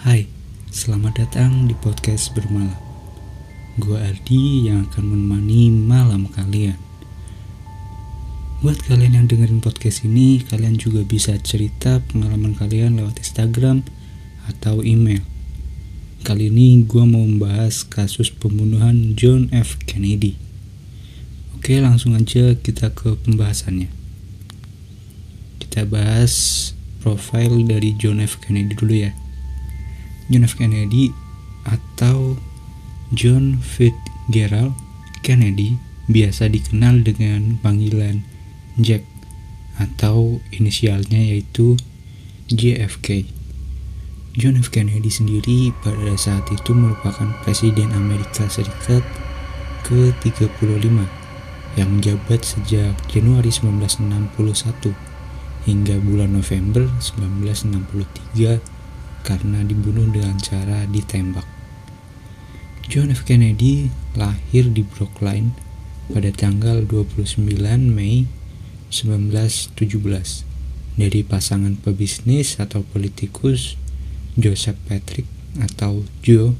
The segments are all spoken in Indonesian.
Hai, selamat datang di podcast bermalam. Gua Ardi yang akan menemani malam kalian. Buat kalian yang dengerin podcast ini, kalian juga bisa cerita pengalaman kalian lewat Instagram atau email. Kali ini gue mau membahas kasus pembunuhan John F. Kennedy. Oke, langsung aja kita ke pembahasannya. Kita bahas profil dari John F. Kennedy dulu ya. John F. Kennedy atau John Fitzgerald Kennedy biasa dikenal dengan panggilan Jack atau inisialnya yaitu JFK. John F. Kennedy sendiri pada saat itu merupakan Presiden Amerika Serikat ke-35 yang menjabat sejak Januari 1961 hingga bulan November 1963 karena dibunuh dengan cara ditembak. John F. Kennedy lahir di Brooklyn pada tanggal 29 Mei 1917 dari pasangan pebisnis atau politikus Joseph Patrick atau Joe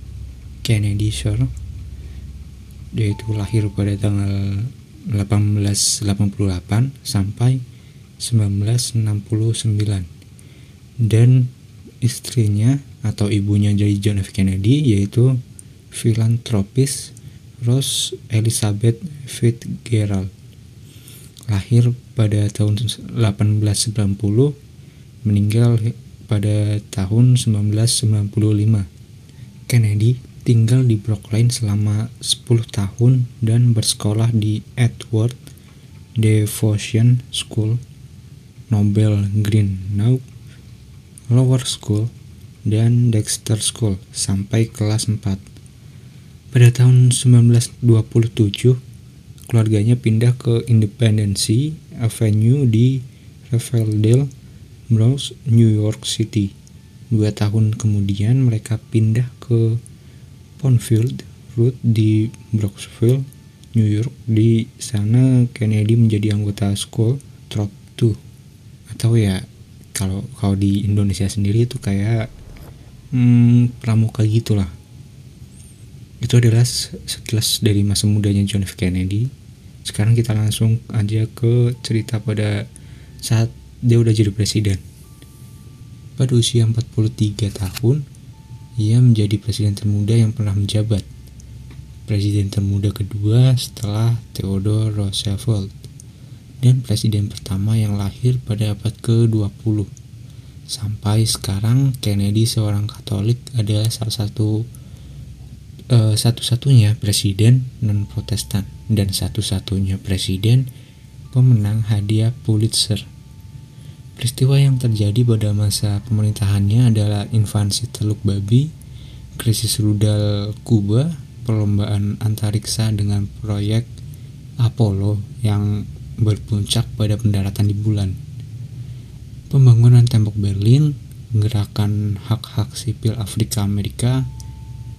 Kennedy Shore yaitu lahir pada tanggal 1888 sampai 1969 dan istrinya atau ibunya dari John F. Kennedy yaitu filantropis Rose Elizabeth Fitzgerald. Lahir pada tahun 1890 meninggal pada tahun 1995 Kennedy tinggal di Brooklyn selama 10 tahun dan bersekolah di Edward Devotion School, Nobel Green Now Lower School, dan Dexter School sampai kelas 4. Pada tahun 1927, keluarganya pindah ke Independency Avenue di Riverdale, Bronx, New York City. Dua tahun kemudian mereka pindah ke Ponfield Road di Brooksville, New York. Di sana Kennedy menjadi anggota School Trop 2 atau ya kalau kalau di Indonesia sendiri itu kayak hmm, pramuka gitulah. Itu adalah sekilas dari masa mudanya John F. Kennedy. Sekarang kita langsung aja ke cerita pada saat dia udah jadi presiden. Pada usia 43 tahun, ia menjadi presiden termuda yang pernah menjabat. Presiden termuda kedua setelah Theodore Roosevelt dan presiden pertama yang lahir pada abad ke-20. Sampai sekarang Kennedy seorang Katolik adalah salah satu uh, satu-satunya presiden non-Protestan dan satu-satunya presiden pemenang hadiah Pulitzer Peristiwa yang terjadi pada masa pemerintahannya adalah invasi Teluk Babi, krisis rudal Kuba, perlombaan antariksa dengan proyek Apollo yang berpuncak pada pendaratan di bulan. Pembangunan tembok Berlin, gerakan hak-hak sipil Afrika Amerika,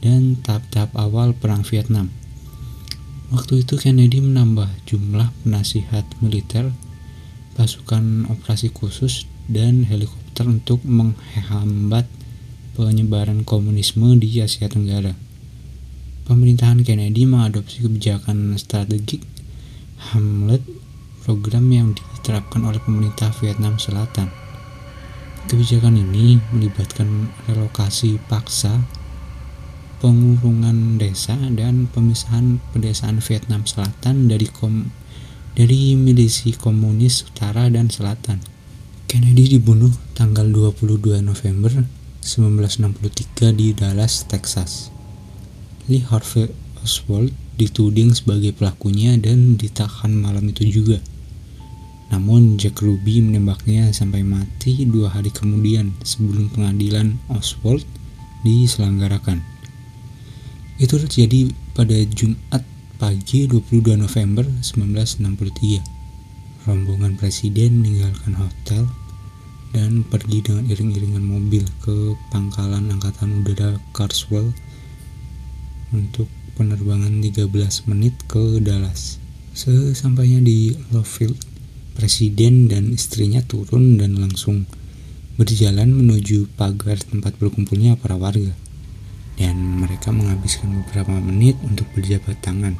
dan tahap-tahap awal Perang Vietnam. Waktu itu Kennedy menambah jumlah penasihat militer pasukan operasi khusus dan helikopter untuk menghambat penyebaran komunisme di Asia Tenggara. Pemerintahan Kennedy mengadopsi kebijakan strategik Hamlet program yang diterapkan oleh pemerintah Vietnam Selatan. Kebijakan ini melibatkan relokasi paksa, pengurungan desa, dan pemisahan pedesaan Vietnam Selatan dari kom dari milisi komunis utara dan selatan. Kennedy dibunuh tanggal 22 November 1963 di Dallas, Texas. Lee Harvey Oswald dituding sebagai pelakunya dan ditahan malam itu juga. Namun Jack Ruby menembaknya sampai mati dua hari kemudian sebelum pengadilan Oswald diselenggarakan. Itu terjadi pada Jumat pagi 22 November 1963. Rombongan presiden meninggalkan hotel dan pergi dengan iring-iringan mobil ke pangkalan angkatan udara Carswell untuk penerbangan 13 menit ke Dallas. Sesampainya di Lovefield, presiden dan istrinya turun dan langsung berjalan menuju pagar tempat berkumpulnya para warga dan mereka menghabiskan beberapa menit untuk berjabat tangan.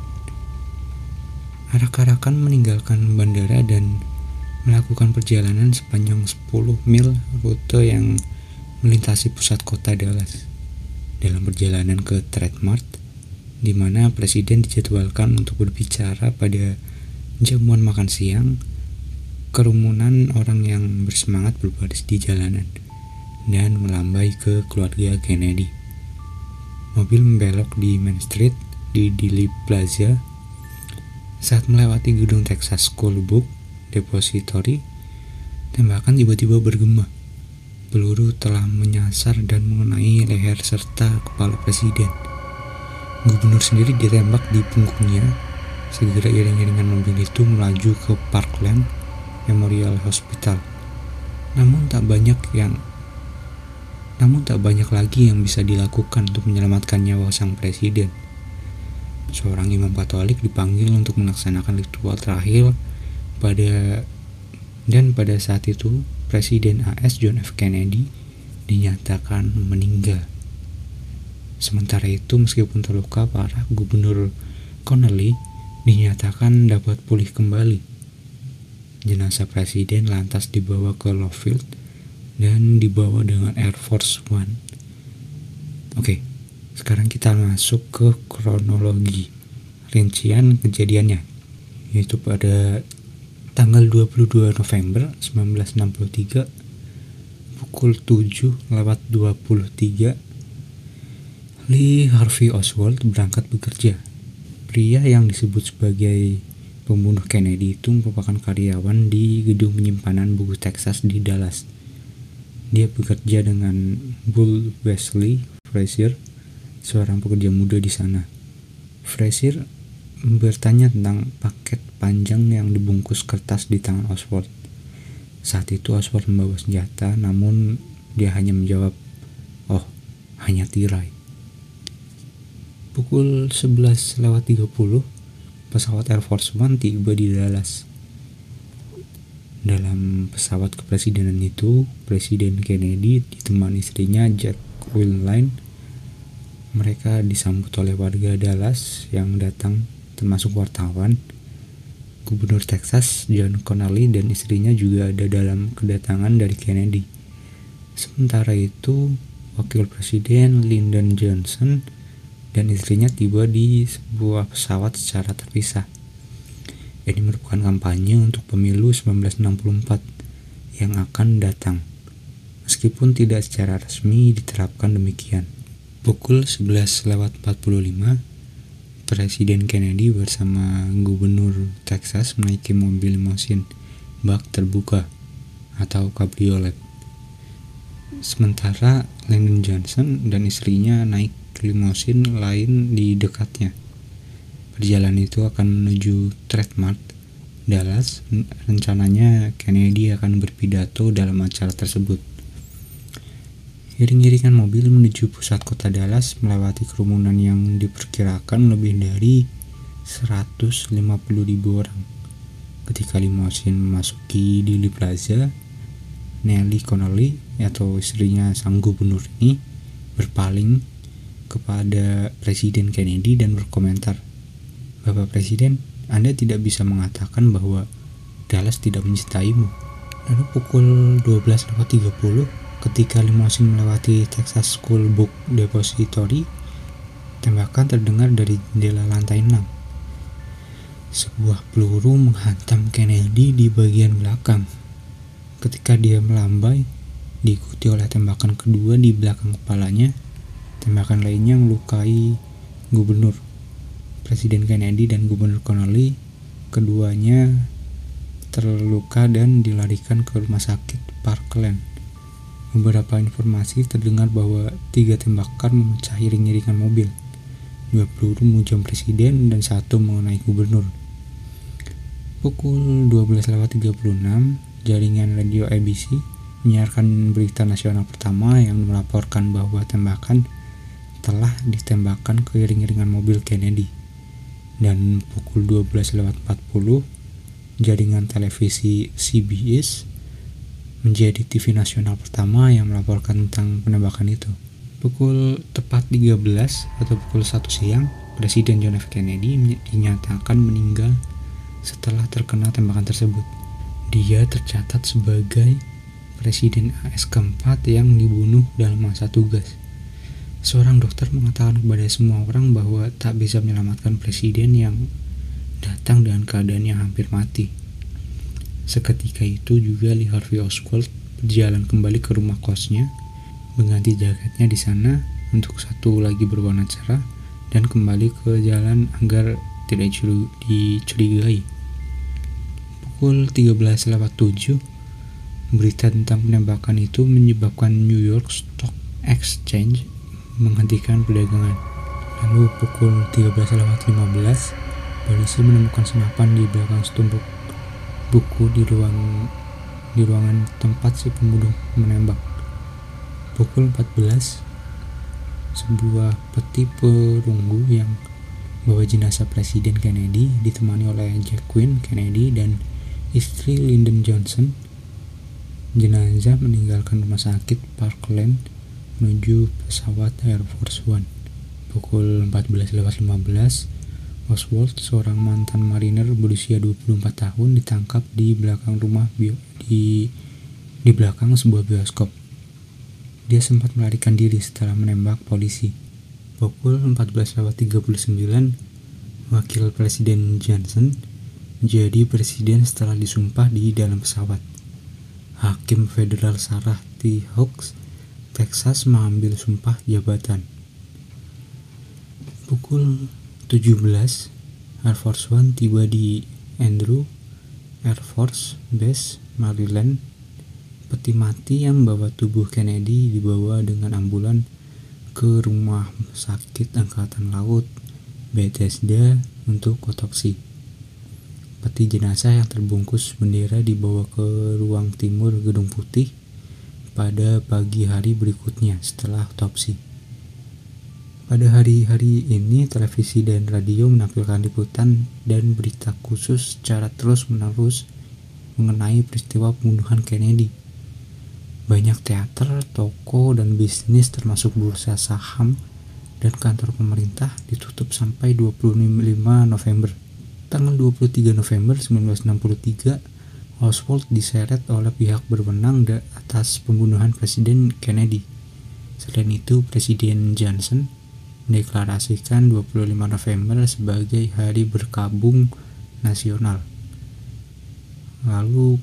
Arak-arakan meninggalkan bandara dan melakukan perjalanan sepanjang 10 mil rute yang melintasi pusat kota Dallas. Dalam perjalanan ke Mart, di mana presiden dijadwalkan untuk berbicara pada jamuan makan siang, kerumunan orang yang bersemangat berbaris di jalanan dan melambai ke keluarga Kennedy. Mobil membelok di Main Street di Dili Plaza saat melewati gedung Texas School Book Depository. Tembakan tiba-tiba bergema. Peluru telah menyasar dan mengenai leher serta kepala presiden. Gubernur sendiri ditembak di punggungnya. Segera iring-iringan mobil itu melaju ke Parkland Memorial Hospital. Namun tak banyak yang namun tak banyak lagi yang bisa dilakukan untuk menyelamatkan nyawa sang presiden. Seorang imam Katolik dipanggil untuk melaksanakan ritual terakhir pada dan pada saat itu Presiden AS John F. Kennedy dinyatakan meninggal. Sementara itu meskipun terluka parah, Gubernur Connolly dinyatakan dapat pulih kembali. Jenazah presiden lantas dibawa ke Lovefield dan dibawa dengan Air Force One. Oke, sekarang kita masuk ke kronologi rincian kejadiannya, yaitu pada tanggal 22 November 1963 pukul 7 lewat 23 Lee Harvey Oswald berangkat bekerja. Pria yang disebut sebagai pembunuh Kennedy itu merupakan karyawan di gedung penyimpanan buku Texas di Dallas. Dia bekerja dengan Bull Wesley Frazier, seorang pekerja muda di sana. Frazier bertanya tentang paket panjang yang dibungkus kertas di tangan Oswald. Saat itu Oswald membawa senjata, namun dia hanya menjawab, "Oh, hanya tirai." Pukul 11 lewat 30, pesawat Air Force One tiba di Dallas. Dalam pesawat kepresidenan itu, Presiden Kennedy ditemani istrinya Jack Willine. Mereka disambut oleh warga Dallas yang datang termasuk wartawan. Gubernur Texas John Connally dan istrinya juga ada dalam kedatangan dari Kennedy. Sementara itu, Wakil Presiden Lyndon Johnson dan istrinya tiba di sebuah pesawat secara terpisah. Ini merupakan kampanye untuk pemilu 1964 yang akan datang. Meskipun tidak secara resmi diterapkan demikian. Pukul 11 lewat 45, Presiden Kennedy bersama Gubernur Texas menaiki mobil limosin bak terbuka atau cabriolet. Sementara Lyndon Johnson dan istrinya naik limosin lain di dekatnya. Perjalanan itu akan menuju Trademark, Dallas. Rencananya Kennedy akan berpidato dalam acara tersebut. Iring-iringan mobil menuju pusat kota Dallas melewati kerumunan yang diperkirakan lebih dari 150 ribu orang. Ketika limosin memasuki Dili Plaza, Nelly Connolly atau istrinya sang gubernur ini berpaling kepada Presiden Kennedy dan berkomentar, Bapak Presiden, Anda tidak bisa mengatakan bahwa Dallas tidak mencintaimu. Lalu pukul 12.30 ketika limosin melewati Texas School Book Depository, tembakan terdengar dari jendela lantai 6. Sebuah peluru menghantam Kennedy di bagian belakang. Ketika dia melambai, diikuti oleh tembakan kedua di belakang kepalanya, tembakan lainnya melukai gubernur Presiden Kennedy dan Gubernur Connolly keduanya terluka dan dilarikan ke rumah sakit Parkland. Beberapa informasi terdengar bahwa tiga tembakan memecah iring-iringan mobil. Dua peluru menghujam presiden dan satu mengenai gubernur. Pukul 12.36, jaringan radio ABC menyiarkan berita nasional pertama yang melaporkan bahwa tembakan telah ditembakkan ke iring-iringan mobil Kennedy dan pukul 12.40 jaringan televisi CBS menjadi TV nasional pertama yang melaporkan tentang penembakan itu. Pukul tepat 13 atau pukul 1 siang, Presiden John F. Kennedy dinyatakan meninggal setelah terkena tembakan tersebut. Dia tercatat sebagai Presiden AS keempat yang dibunuh dalam masa tugas. Seorang dokter mengatakan kepada semua orang bahwa tak bisa menyelamatkan presiden yang datang dengan keadaan yang hampir mati. Seketika itu juga Lee Harvey Oswald berjalan kembali ke rumah kosnya, mengganti jaketnya di sana untuk satu lagi berwarna cerah dan kembali ke jalan agar tidak dicurigai. Pukul 13.07, berita tentang penembakan itu menyebabkan New York Stock Exchange menghentikan perdagangan. Lalu pukul 13.15, polisi menemukan senapan di belakang setumpuk buku di ruang di ruangan tempat si pembunuh menembak. Pukul 14, sebuah peti perunggu yang bawa jenazah Presiden Kennedy ditemani oleh Jacqueline Kennedy dan istri Lyndon Johnson. Jenazah meninggalkan rumah sakit Parkland menuju pesawat Air Force One. Pukul 14.15, Oswald, seorang mantan mariner berusia 24 tahun, ditangkap di belakang rumah bio, di di belakang sebuah bioskop. Dia sempat melarikan diri setelah menembak polisi. Pukul 14.39, Wakil Presiden Johnson menjadi presiden setelah disumpah di dalam pesawat. Hakim Federal Sarah T. Hawks Texas mengambil sumpah jabatan. Pukul 17, Air Force One tiba di Andrew Air Force Base, Maryland. Peti mati yang membawa tubuh Kennedy dibawa dengan ambulan ke rumah sakit Angkatan Laut Bethesda untuk otopsi. Peti jenazah yang terbungkus bendera dibawa ke ruang timur Gedung Putih pada pagi hari berikutnya setelah otopsi. Pada hari-hari ini, televisi dan radio menampilkan liputan dan berita khusus secara terus-menerus mengenai peristiwa pembunuhan Kennedy. Banyak teater, toko, dan bisnis termasuk bursa saham dan kantor pemerintah ditutup sampai 25 November. Tanggal 23 November 1963, Oswald diseret oleh pihak berwenang atas pembunuhan Presiden Kennedy. Selain itu, Presiden Johnson mendeklarasikan 25 November sebagai Hari Berkabung Nasional. Lalu,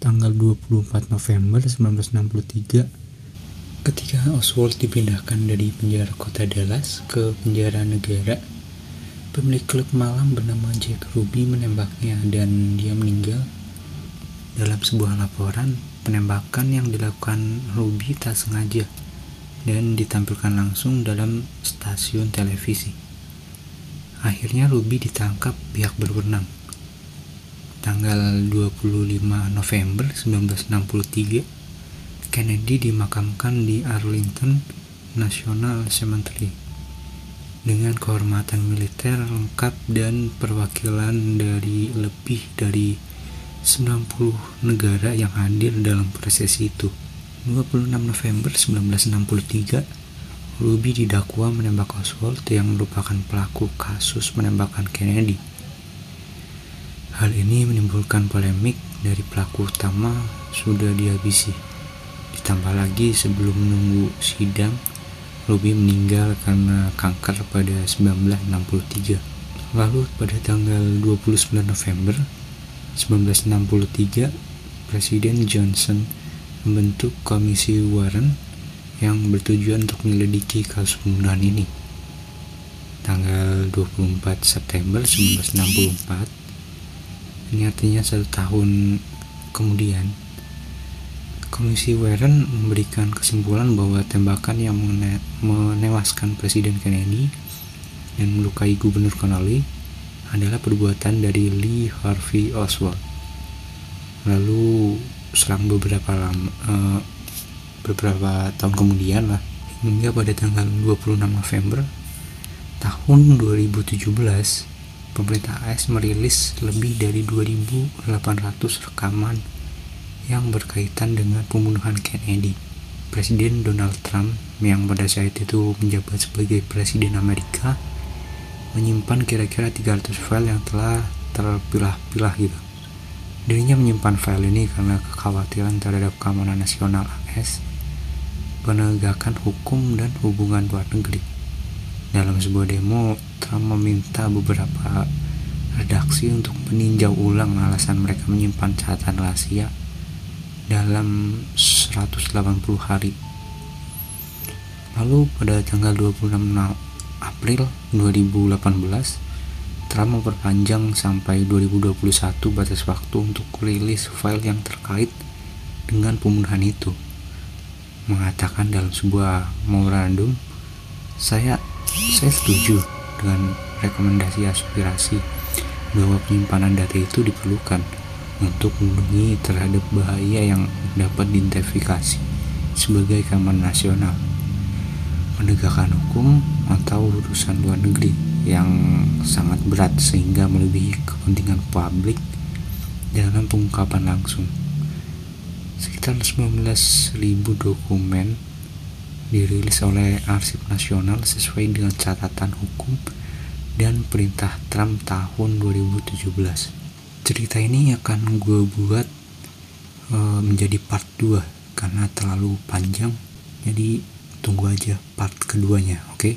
tanggal 24 November 1963, ketika Oswald dipindahkan dari penjara kota Dallas ke penjara negara, pemilik klub malam bernama Jack Ruby menembaknya dan dia meninggal dalam sebuah laporan, penembakan yang dilakukan Ruby tak sengaja dan ditampilkan langsung dalam stasiun televisi. Akhirnya Ruby ditangkap pihak berwenang. Tanggal 25 November 1963, Kennedy dimakamkan di Arlington National Cemetery dengan kehormatan militer lengkap dan perwakilan dari lebih dari 90 negara yang hadir dalam prosesi itu. 26 November 1963, Ruby didakwa menembak Oswald yang merupakan pelaku kasus penembakan Kennedy. Hal ini menimbulkan polemik dari pelaku utama sudah dihabisi. Ditambah lagi sebelum menunggu sidang, Ruby meninggal karena kanker pada 1963. Lalu pada tanggal 29 November 1963, Presiden Johnson membentuk Komisi Warren yang bertujuan untuk menyelidiki kasus pembunuhan ini. Tanggal 24 September 1964, ini artinya satu tahun kemudian, Komisi Warren memberikan kesimpulan bahwa tembakan yang menewaskan Presiden Kennedy dan melukai Gubernur Connolly adalah perbuatan dari Lee Harvey Oswald. Lalu selang beberapa lama, uh, beberapa tahun kemudian lah, hingga pada tanggal 26 November tahun 2017, pemerintah AS merilis lebih dari 2.800 rekaman yang berkaitan dengan pembunuhan Kennedy. Presiden Donald Trump yang pada saat itu menjabat sebagai Presiden Amerika menyimpan kira-kira 300 file yang telah terpilah-pilah gitu. Dirinya menyimpan file ini karena kekhawatiran terhadap keamanan nasional AS, penegakan hukum dan hubungan luar negeri. Dalam sebuah demo, Trump meminta beberapa redaksi untuk meninjau ulang alasan mereka menyimpan catatan rahasia dalam 180 hari. Lalu pada tanggal 26 April 2018, Trump memperpanjang sampai 2021 batas waktu untuk rilis file yang terkait dengan pembunuhan itu. Mengatakan dalam sebuah memorandum, saya saya setuju dengan rekomendasi aspirasi bahwa penyimpanan data itu diperlukan untuk melindungi terhadap bahaya yang dapat diidentifikasi sebagai keamanan nasional, penegakan hukum, atau urusan luar negeri yang sangat berat sehingga melebihi kepentingan publik dalam pengungkapan langsung. Sekitar 19.000 dokumen dirilis oleh Arsip Nasional sesuai dengan catatan hukum dan perintah Trump tahun 2017 cerita ini akan gue buat uh, menjadi part 2 karena terlalu panjang jadi tunggu aja part keduanya oke okay?